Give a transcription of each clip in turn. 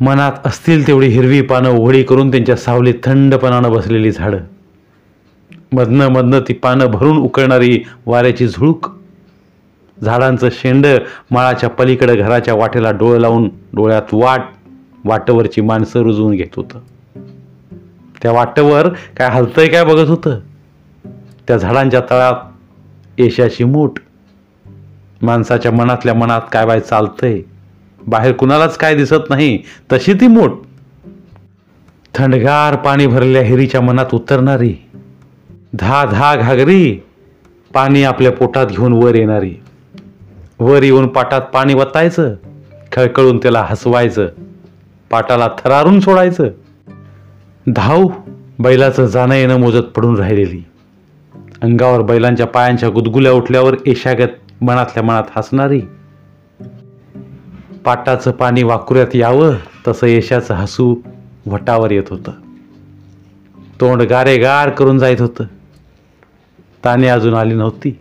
मनात असतील तेवढी हिरवी पानं उघडी करून त्यांच्या सावलीत थंडपणानं बसलेली झाडं. मधनं मधनं ती पानं भरून उकळणारी वाऱ्याची झुळूक. झाडांचं शेंड माळाच्या पलीकडे घराच्या वाटेला डोळं लावून डोळ्यात वाट वाटेवरची माणसं रुजवून घेत होतं. त्या वाटेवर काय हलतंय काय बघत होतं? त्या झाडांच्या तळात येशाची मूठ. माणसाच्या मनातल्या मनात काय बाय चालतंय? बाहेर कुणालाच काय दिसत नाही तशी ती मूठ. थंडगार पाणी भरलेल्या हिरीच्या मनात उतरणारी धा धा घागरी पाणी आपल्या पोटात घेऊन वर येणारी. वर येऊन पाटात पाणी वतायचं खळखळून त्याला हसवायचं पाटाला थरारून सोडायचं. धाव बैलाचं जाणं येणं मोजत पडून राहिलेली. अंगावर बैलांच्या पायांच्या गुदगुल्या उठल्यावर एशागत मनातल्या मनात हसणारी. पाटाचं पाणी वाकुऱ्यात यावं तसं यशाचं हसू वटावर येत होतं. तोंड गारेगार करून जायत होतं. ताने अजून आली नव्हती.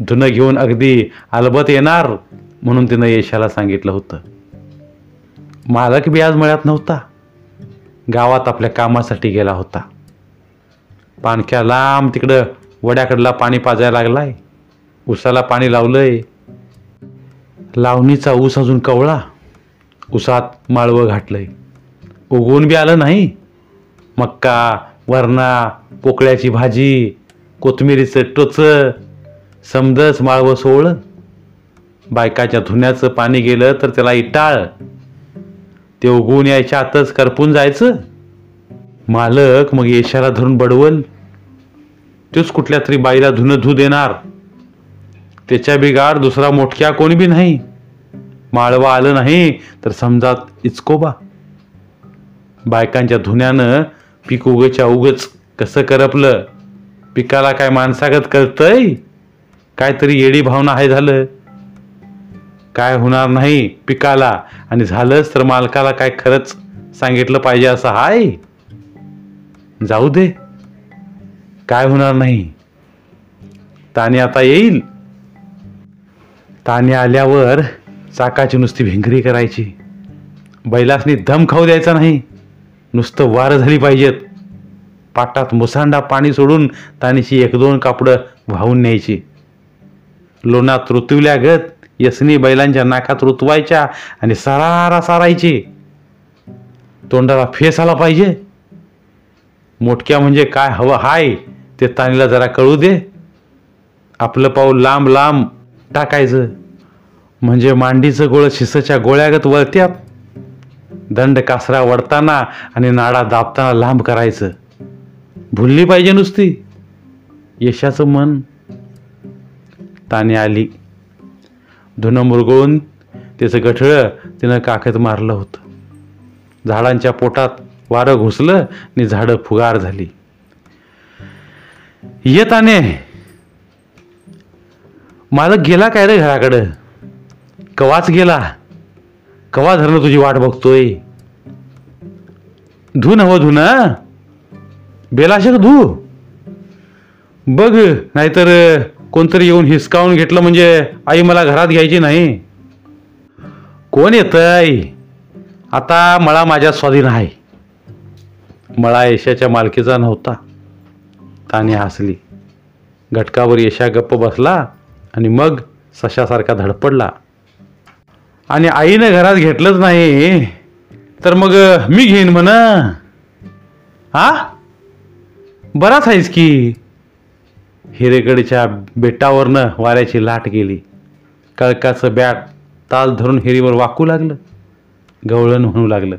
धुनं घेऊन अगदी अलबत येणार म्हणून तिनं यशाला सांगितलं होतं. मालक बी आज मिळत नव्हता. गावात आपल्या कामासाठी गेला होता. पाणख्या लांब तिकडं वड्याकडला पाणी पाजायला लागलाय. उसाला पाणी लावलंय. लावणीचा ऊस अजून कवळा. उसात माळवं घातलंय. उगवून बी आलं नाही. मक्का वरणा पोकळ्याची भाजी कोथमिरीचं टोच समजच माळवं सोळं. बायकाच्या धुण्याचं पाणी गेलं तर त्याला इटाळ. ते उगवून यायच्या आतच करपून जायचं. मालक मग येशाला धरून बडवल. तोच कुठल्या तरी बाईला धुणं धू देणार. त्याच्या बिगाड दुसरा मोठक्या कोणी बी नाही. माळवा आलं नाही तर समजात इचकोबा. बायकांच्या धुण्यानं पीक उगच्या उगच कसं करपलं? पिकाला काय माणसागत कळतंय? काहीतरी येडी भावना आहे झालं. काय होणार नाही पिकाला? आणि झालंच तर मालकाला काय खरंच सांगितलं पाहिजे असं हाय? जाऊ दे. काय होणार नाही? ताने आता येईल. ताने आल्यावर चाकाची नुसती भिंगरी करायची. बैलासनी दम खाऊ द्यायचा नाही. नुसतं वारं झाली पाहिजेत. पाटात मुसांडा पाणी सोडून तानीची एक दोन कापडं वाहून न्यायची. लोणात ऋतुल्यागत यसनी बैलांच्या नाकात रुतवायच्या आणि सरारा सारायची. तोंडाला फेस आला पाहिजे. मोठक्या म्हणजे काय हवं हाय ते तानीला जरा कळू दे. आपलं पाऊल लांब लांब टाकायचं. म्हणजे मांडीचं गोळ शिसच्या गोळ्यागत वळत्यात. दंड कासरा वडताना आणि नाडा दाबताना लांब करायचं. भुलली पाहिजे नुसती. यशाचं मन. ताने आली. धुनं मुरगळून त्याचं गठळं तिनं काखेत मारलं होतं. झाडांच्या पोटात वारं घुसलं आणि झाडं फुगार झाली. येताने मालक गेला काय रे घराकडं? कवाच गेला? कवा धरणं तुझी वाट बघतोय? धू नव हो धू ना बेलाशक धू. बघ नाहीतर कोणतरी येऊन हिसकावून घेतलं म्हणजे आई मला घरात घ्यायची नाही. कोण येतय आता मळा माझ्या स्वाधीन आहे. मळा यशाच्या मालकीचा नव्हता. ताने हसली. घटकावर यशा गप्प बसला. आणि मग सशासारखा धडपडला. आणि आईनं घरात घेतलंच नाही तर मग मी घेईन म्हण. हा? बराच आहेस की? हिरेकडच्या बेटावरनं वाऱ्याची लाट गेली. कळकाचं बॅट ताल धरून हिरीवर वाकू लागलं. गवळण म्हणू लागलं.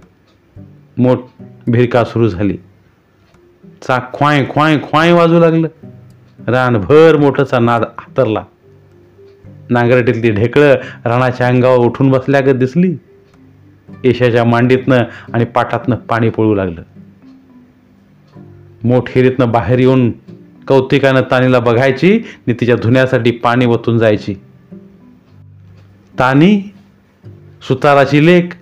मोठ भिरका सुरू झाली. चाक ख्वाय ख्वाय ख्वाय वाजू लागलं. रानभर मोठंचा नाद हातरला नांगरटीतली ढेकळं राणाच्या अंगावर उठून बसल्यागत दिसली. येशाच्या मांडीतनं आणि पाठातनं पाणी पळू लागलं. मोठहिरीतनं बाहेर येऊन कौतिकानं तानीला बघायची आणि तिच्या धुण्यासाठी पाणी ओतून जायची. तानी सुताराची लेक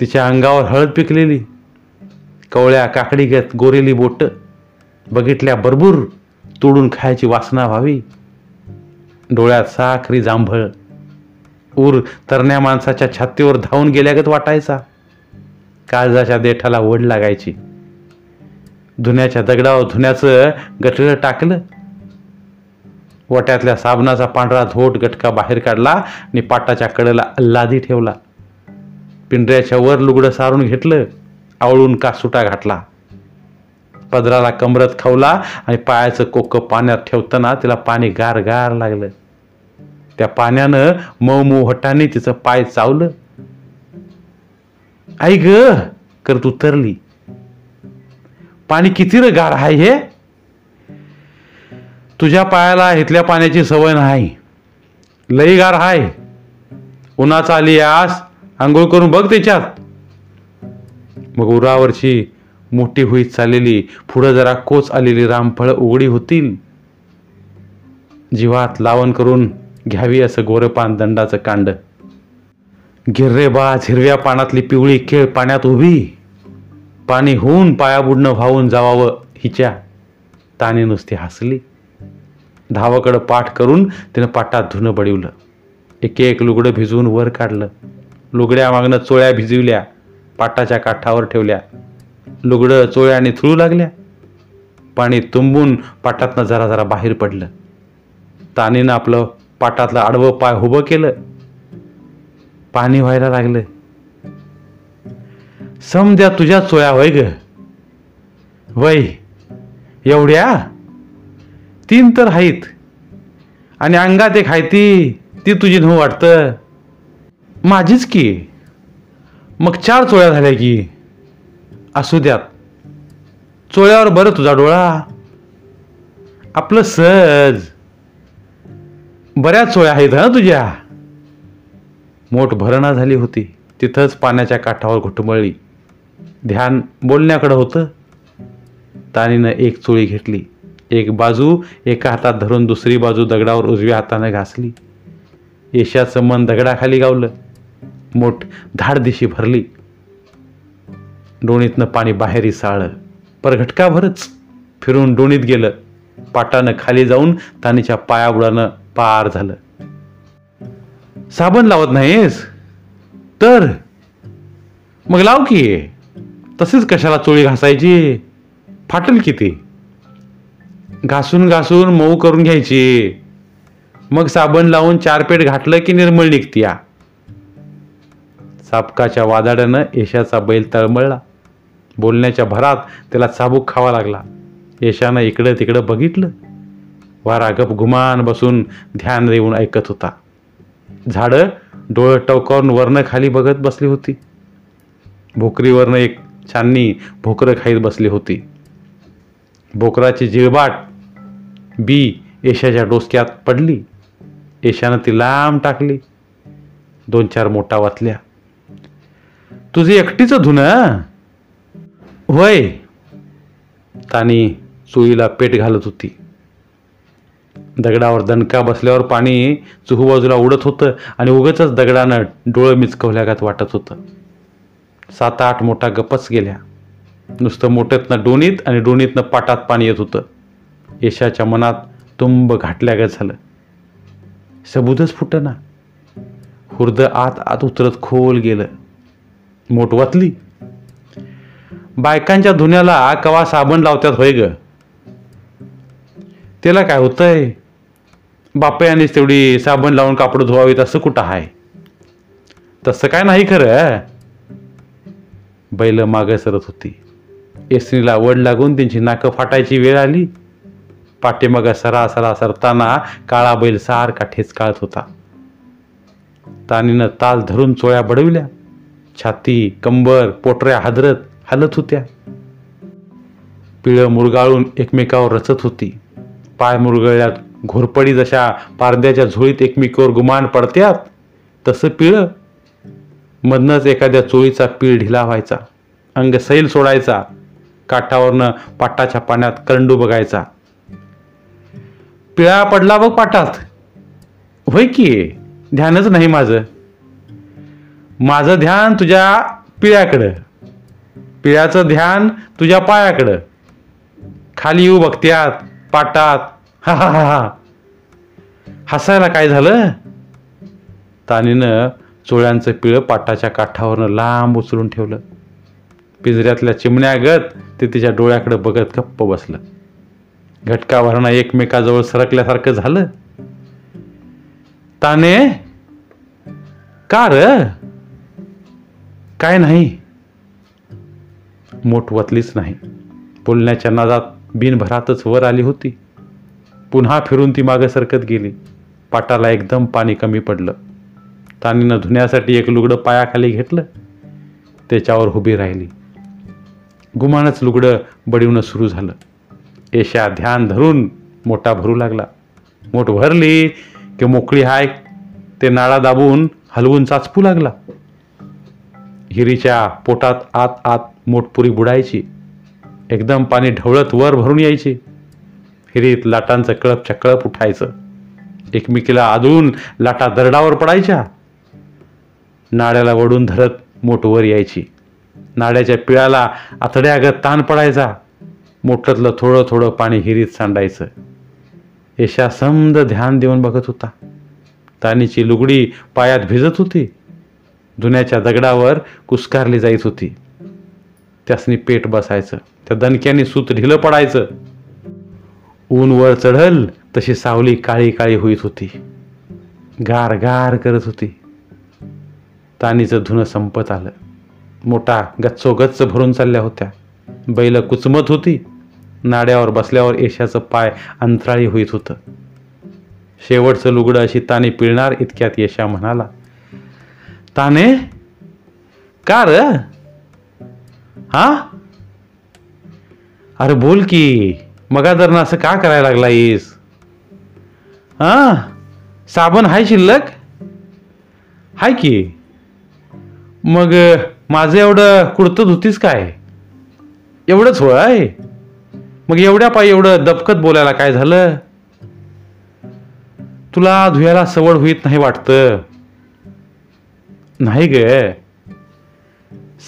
तिच्या अंगावर हळद पिकलेली. कवळ्या काकडी घेत गोरेली बोट बघितल्या बरबूर तोडून खायची वासना व्हावी. डोळ्यात साखरी जांभळ. ऊर तरण्या माणसाच्या छातीवर धावून गेल्यागत वाटायचा. काळजाच्या देठाला ओढ लागायची. धुण्याच्या दगडावर धुण्याचं गठळ टाकलं. वट्यातल्या साबणाचा पांढरा धोट गटका बाहेर काढला आणि पाटाच्या कडेला अल्लादी ठेवला. पिंढऱ्याच्या वर लुगडं सारून घेतलं. आवळून कासुटा घातला. पदराला कमरत खावला आणि पायाचं कोक पाण्यात ठेवताना तिला पाणी गार गार लागलं. त्या पाण्यानं मऊ मऊ हटाने तिचं पाय चावलं. आई ग करत उतरली. पाणी किती र गार आहे हे? तुझ्या पायाला इथल्या पाण्याची सवय नाही. लई गार हाय उन्हाचा आली आस आंघोळ करून बघ त्याच्यात. मग उरावरची मोठी होईत चाललेली पुढं जरा कोच आलेली रामफळं उघडी होतील. जीवात लावण करून घ्यावी असं गोरपान दंडाचं कांड. गिर्रेबाज हिरव्या पानातली पिवळी केळ पाण्यात उभी. पाणी होऊन पाया बुडणं व्हावून जावावं हिच्या. ताने नुसती हसली. धावाकडं पाठ करून तिनं पाटात धुणं बडिवलं. एक एक लुगडं भिजवून वर काढलं. लुगड्या मागणं चोळ्या भिजविल्या. पाटाच्या काठावर ठेवल्या. लुगडं चोळ्या आणि थुळू लागल्या. पाणी तुंबून पाटातनं जरा जरा बाहेर पडलं. तानीनं आपलं पाटातलं आडवं पाय उभं केलं. पाणी व्हायला लागलं. समद्या तुझ्या चोया वय ग. वय एवढ्या? तीन तर आहेत आणि अंगात एक आहे ती ती तुझी नऊ वाटतं. माझीच की. मग चार चोळ्या झाल्या की. असू द्यात. चोळ्यावर बरं तुझा डोळा. आपलं सहज. बऱ्याच चोळ्या आहेत हा तुझ्या. मोठ भरणा झाली होती. तिथंच पाण्याच्या काठावर घुटमळली. ध्यान बोलण्याकडं होतं. तानीनं एक चोळी घेतली. एक बाजू एका हातात धरून दुसरी बाजू दगडावर उजव्या हातानं घासली. येशाचं मन दगडाखाली गावलं. मोठ धाड दिशी भरली. डोणीतनं पाणी बाहेरी साळलं. पर घटकाभरच फिरून डोणीत गेलं. पाटानं खाली जाऊन तानीच्या पायाबुडानं पार झालं. साबण लावत नाहीस? तर? मग लाव की. तसेच कशाला चोळी घासायची? फाटल किती? घासून घासून मऊ करून घ्यायची. मग साबण लावून चार पेट घातलं की निर्मळ निघतीया. सापकाच्या वादाड्यानं येशाचा बैल तळमळला. बोलण्याच्या भरात त्याला चाबूक खावा लागला. यशानं इकडं तिकडं बघितलं. वारा गप घुमान बसून ध्यान देऊन ऐकत होता. झाडं डोळं टवकावून वरनं खाली बघत बसली होती. भोकरीवरनं एक छाननी भोकरं खाईत बसली होती. भोकराची जिळबाट बी येशाच्या डोसक्यात पडली. येशानं ती लांब टाकली. दोन चार मोठा वाचल्या. तुझी एकटीचं धुणं होय तानी चुईला पेट घालत होती. दगडावर दणका बसल्यावर पाणी चुहूबाजूला उडत होतं आणि उगच दगडानं डोळं मिचकवल्यागत वाटत होतं. सात आठ मोठा गपच गेल्या. नुसतं मोठ्यातनं डोणीत आणि डोणीतनं पाटात पाणी येत होतं. यशाच्या मनात तुंब घाटल्यागत झालं. सबुदच फुटना. हुर्द आत आत उतरत खोल गेलं. मोठ वाचली बायकांच्या धुण्याला कवा साबण लावतात होय ग? त्याला काय होतंय? बापयानेच तेवढी साबण लावून कापड धुवावीत असं कुठं आहे तसं काय नाही खरं. बैल मागे सरत होती. एसनीला वड लागून त्यांची नाकं फाटायची वेळ आली. पाठीमागं सरा सरा सरताना काळा बैल सारखा ठेचकाळत होता. तानीनं ताल धरून चोळ्या बडविल्या. छाती कंबर पोटऱ्या हादरत हलत होत्या. पिळं मुरगाळून एकमेकावर रचत होती. पाय मुरगळल्यात घोरपडी जशा पारद्याच्या झोळीत एकमेकावर गुमान पडत्यात तसं पिळं. मधनच एखाद्या चोळीचा पीळ ढिला व्हायचा. अंग सैल सोडायचा. काठावरनं पाटाच्या पाण्यात करंडू बघायचा. पिळा पडला बघ पाटात. होय की ध्यानच नाही माझं. माझं ध्यान तुझ्या पिळ्याकडं. पिळ्याचं ध्यान तुझ्या पायाकडं. खाली येऊ बघत्यात पाटात. हा हा हा हा. हसायला काय झालं? तानीनं चोळ्यांचं पिळं पाटाच्या काठावरनं लांब उचलून ठेवलं. पिंजऱ्यातल्या चिमण्यागत ते तिच्या डोळ्याकडे बघत गप्प बसलं. घटकाभरणा एकमेकाजवळ सरकल्यासारखं झालं. ताने का र? काय नाही. मोठ वतलीच नाही. बोलण्याच्या नादात बिनभरातच वर आली होती. पुन्हा फिरून ती मागं सरकत गेली. पाटाला एकदम पाणी कमी पडलं. तानीनं धुण्यासाठी एक लुगडं पायाखाली घेतलं. त्याच्यावर उभी राहिली. गुमानच लुगडं बडिवणं सुरू झालं. येशा ध्यान धरून मोठा भरू लागला. मोठ भरली की मोकळी हाय ते नाळा दाबून हलवून चाचपू लागला. हिरीच्या पोटात आत आत मोठपुरी बुडायची. एकदम पाणी ढवळत वर भरून यायची. हिरीत लाटांचं कळप चकळप उठायचं. एकमेकीला आदळून लाटा दरडावर पडायच्या. नाड्याला वडून धरत मोठवर यायची. नाड्याच्या पिळाला आतड्यागत ताण पडायचा. मोठ्यातलं थोडं थोडं पाणी हिरीत सांडायचं. यशा समद ध्यान देऊन बघत होता. तानीची लुगडी पायात भिजत होती. धुण्याच्या दगडावर कुस्कारली जायत होती. त्यासनी पेट बसायचं. त्या दणक्याने सूत ढिलं पडायचं. ऊन वर चढल तशी सावली काळी काळी होईत होती. गार गार करत होती. तानीचं धुणं संपत आलं. मोठा गच्चो गच्च भरून चालल्या होत्या. बैल कुचमत होती. नाड्यावर बसल्यावर येशाचं पाय अंतराळी होईत होतं. शेवटचं लुगडं अशी ताने पिळणार इतक्यात येशा म्हणाला ताने का र? हा? अरे बोल की मगादरनं असं का करायला लागला येस हा? साबण हाय शिल्लक? हाय की. मग माझं एवढं कुडतं धुतीस काय? एवढंच होय मग एवढ्या पाय एवढं दबकत बोलायला काय झालं? तुला धुयाला सवड होईत नाही वाटतं? नाही ग.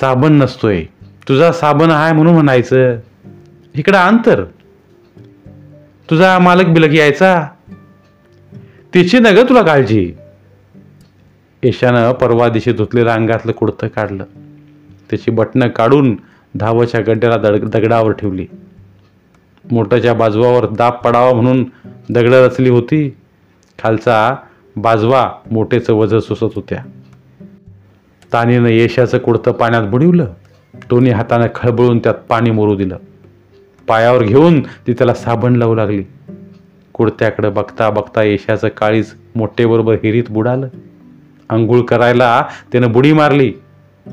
साबण नसतोय. तुझा साबण आहे म्हणून म्हणायचं. इकडं अंतर. तुझा मालक बिलक यायचा. तिची न ग तुला काळजी. ईशानं परवा दिशी धुतलेलं अंगातलं कुडतं काढलं. त्याची बटणं काढून धावच्या गड्ड्याला दग दगडावर ठेवली. मोठ्याच्या बाजवावर दाब पडावा म्हणून दगडं रचली होती. खालचा बाजवा मोठेचं वज सुसत होत्या. तानीनं येशाचं कुडतं पाण्यात बुडिवलं. दोन्ही हातानं खळबळून त्यात पाणी मोरू दिलं. पायावर घेऊन ती त्याला साबण लावू लागली. कुडत्याकडे बघता बघता येशाचं काळीच मोठेबरोबर हिरीत बुडालं. आंघोळ करायला त्यानं बुडी मारली.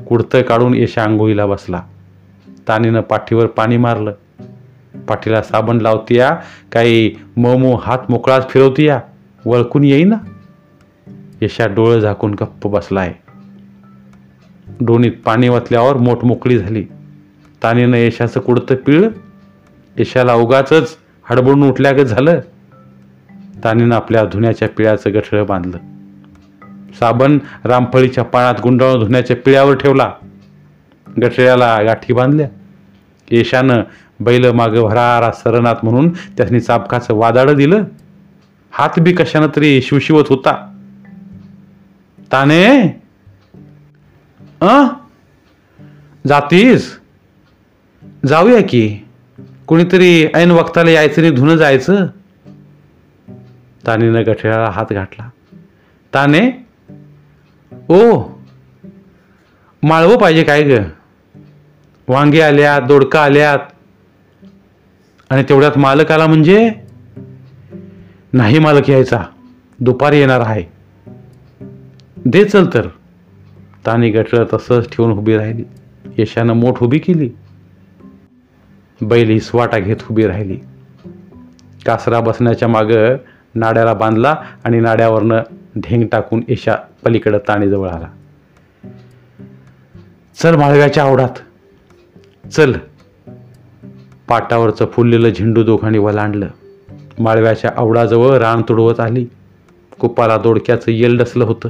कुडतं काढून येशा आंघोळीला बसला. तानीनं पाठीवर पाणी मारलं. पाठीला साबण लावतीया काही मऊ हात मोकळाच फिरवतीया. वळकून येईना. यशा डोळं झाकून गप्प बसलाय. डोणीत पाणी वाचल्यावर मोठमोकळी झाली. तानेनं यशाचं कुडतं पिळ यशाला उगाच हडबडून उठल्यागत झालं. तानीनं आपल्या धुण्याच्या पिळ्याचं गठळं बांधलं. साबण रामफळीच्या पाण्यात गुंडाळून धुण्याच्या पिळ्यावर ठेवला. गठळ्याला गाठी बांधल्या. येशानं बैल मागं भरारा सरनात म्हणून त्यासनी चापकाचं वादाडं दिलं. हात बी कशानं तरी शिवशिवत होता. ताने अ जातीस? जाऊया की. कुणीतरी ऐन वक्ताला यायचं नाही धुणं जायचं. तानेनं गठ्याला हात घातला. ताने? ओ माळवं पाहिजे काय ग? वांगे आल्यात दोडका आल्यात. आणि तेवढ्यात मालक आला म्हणजे? नाही मालक यायचा. दुपारी येणार आहे. दे चल तर. तानी गटलं तसंच ठेवून उभी राहिली. यशानं मोठ उभी केली. बैल स्वाटा घेत उभी राहिली. कासरा बसण्याच्या मागं नाड्याला बांधला आणि नाड्यावरनं ढेंग टाकून यशा पलीकडं ताणीजवळ आला. चल माळव्याच्या आवडात. चल. पाटावरचं फुललेलं झेंडू दोघांनी वलांडलं. माळव्याच्या आवडाजवळ रान तुडवत आली. कुपाला दोडक्याचं येल डसलं होतं.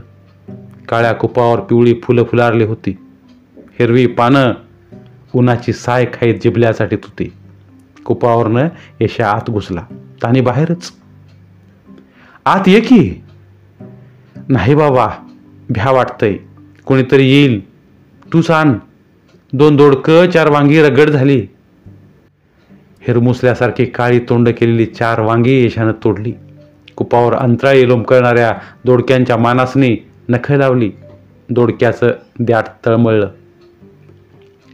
काळ्या कुपावर पिवळी फुलं फुलारली होती. हिरवी पानं उन्हाची साय खाईत जिबल्यासाठी होती कुपावरनं यशा आत घुसला. तानी बाहेरच. आत ये की. नाही बाबा भ्या वाटतंय. कोणीतरी येईल. तू सांग दोन दोडकं चार वांगी रगड झाली. हिरमुसल्यासारखी काळी तोंड केलेली चार वांगी येशानं तोडली. कुपावर अंतराळी लोंबकळणाऱ्या दोडक्यांच्या मानासनी नखं लावली दोडक्याचं द्याट तळमळलं.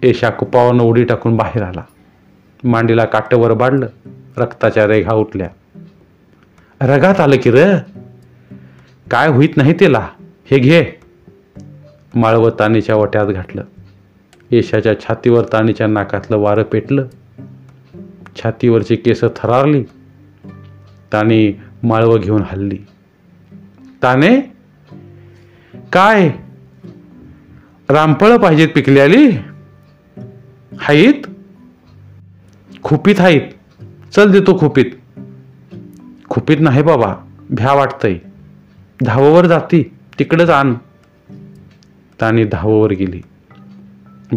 येशा कुपावरनं उडी टाकून बाहेर आला. मांडीला काटवर बाडलं रक्ताच्या रेघा उठल्या. रगात आलं की र? काय होईत नाही त्याला हे घे. माळवं तानीच्या वट्यात घातलं. येशाच्या छातीवर तानीच्या नाकातलं वारं पेटलं. छातीवरची केस थरारली. ताणी माळवं घेऊन हल्ली. ताने? काय? रामफळं पाहिजेत पिकल्याली? हाईत? खुपीत हाईत. चल देतो खुपीत. खुपीत नाही बाबा भ्या वाटतंय. धावावर जाती तिकडंच आण. तानी धावावर गेली.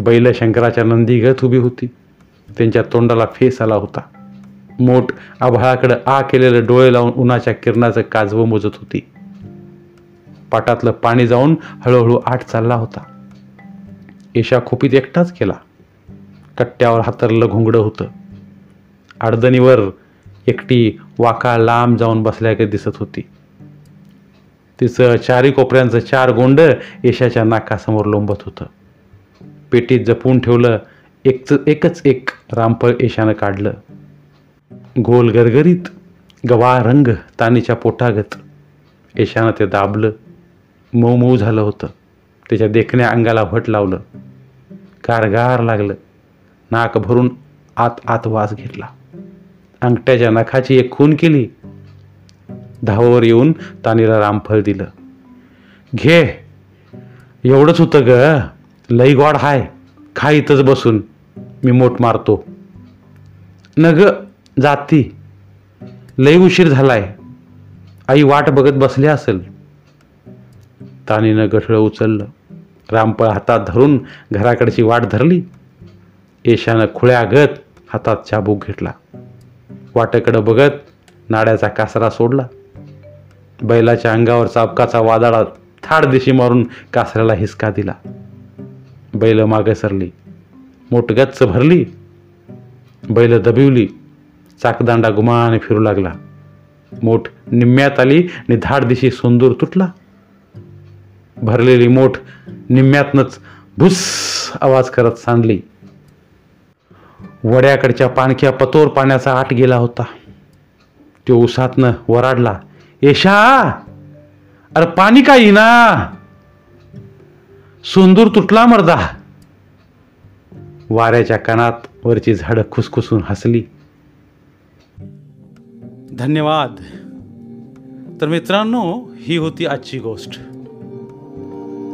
बैल शंकराच्या नंदीगत उभी होती. त्यांच्या तोंडाला फेस आला होता. मोठ आभाळाकडे आ केलेलं डोळे लावून उन्हाच्या किरणाचं काजवं मोजत होती. पाटातलं पाणी जाऊन हळूहळू आठ चालला होता. येशा खोपीत एकटाच केला कट्ट्यावर हातरलं घोंगडं होतं. अडदणीवर एकटी वाका लांब जाऊन बसल्याकडे दिसत होती. तिचं चारी कोपऱ्यांचं चार गोंड येशाच्या नाकासमोर लोंबत होतं. पेटीत जपून ठेवलं एकच एकच एक रामफळ येशानं काढलं. गोल गरगरीत गवा रंग तानीच्या पोटागत येशानं ते दाबलं. मऊ मऊ झालं होतं. त्याच्या देखण्या अंगाला भट लावलं. गारगार लागलं. नाक भरून आत आत वास घेतला. अंगठ्याच्या नखाची एक खून केली. धावावर येऊन तानीला रामफळ दिलं. घे. एवढंच होतं ग. लई गॉड हाय. खा इथंच बसून. मी मोठ मारतो. न ग जाती. लई उशीर झालाय. आई वाट बघत बसली असेल. तानीनं गठळं उचललं. रामपळ हातात धरून घराकडची वाट धरली. येशानं खुळ्यागत हातात चाबूक घेतला. वाटेकडं बघत नाड्याचा कासरा सोडला. बैलाच्या अंगावर चाबकाचा वादळा थाड दिशी मारून कासऱ्याला हिसका दिला. बैल मागे सरली. मोठगच्च भरली. बैल दबिवली. चाकदांडा गुमान फिरू लागला. मोठ निम्म्यात आली आणि धाड दिशी सोंदूर तुटला. भरलेली मोठ निम्म्यातनच भुस आवाज करत सांडली. वड्याकडच्या पाणख्या पतोर पाण्याचा आट गेला होता. तो उसातनं वराडला येशा! अरे पाणी का ना सुंदूर तुटला मर्दा. वाऱ्याच्या कानात वरची झाडं खुसखुसून हसली. धन्यवाद. तर मित्रांनो ही होती आजची गोष्ट.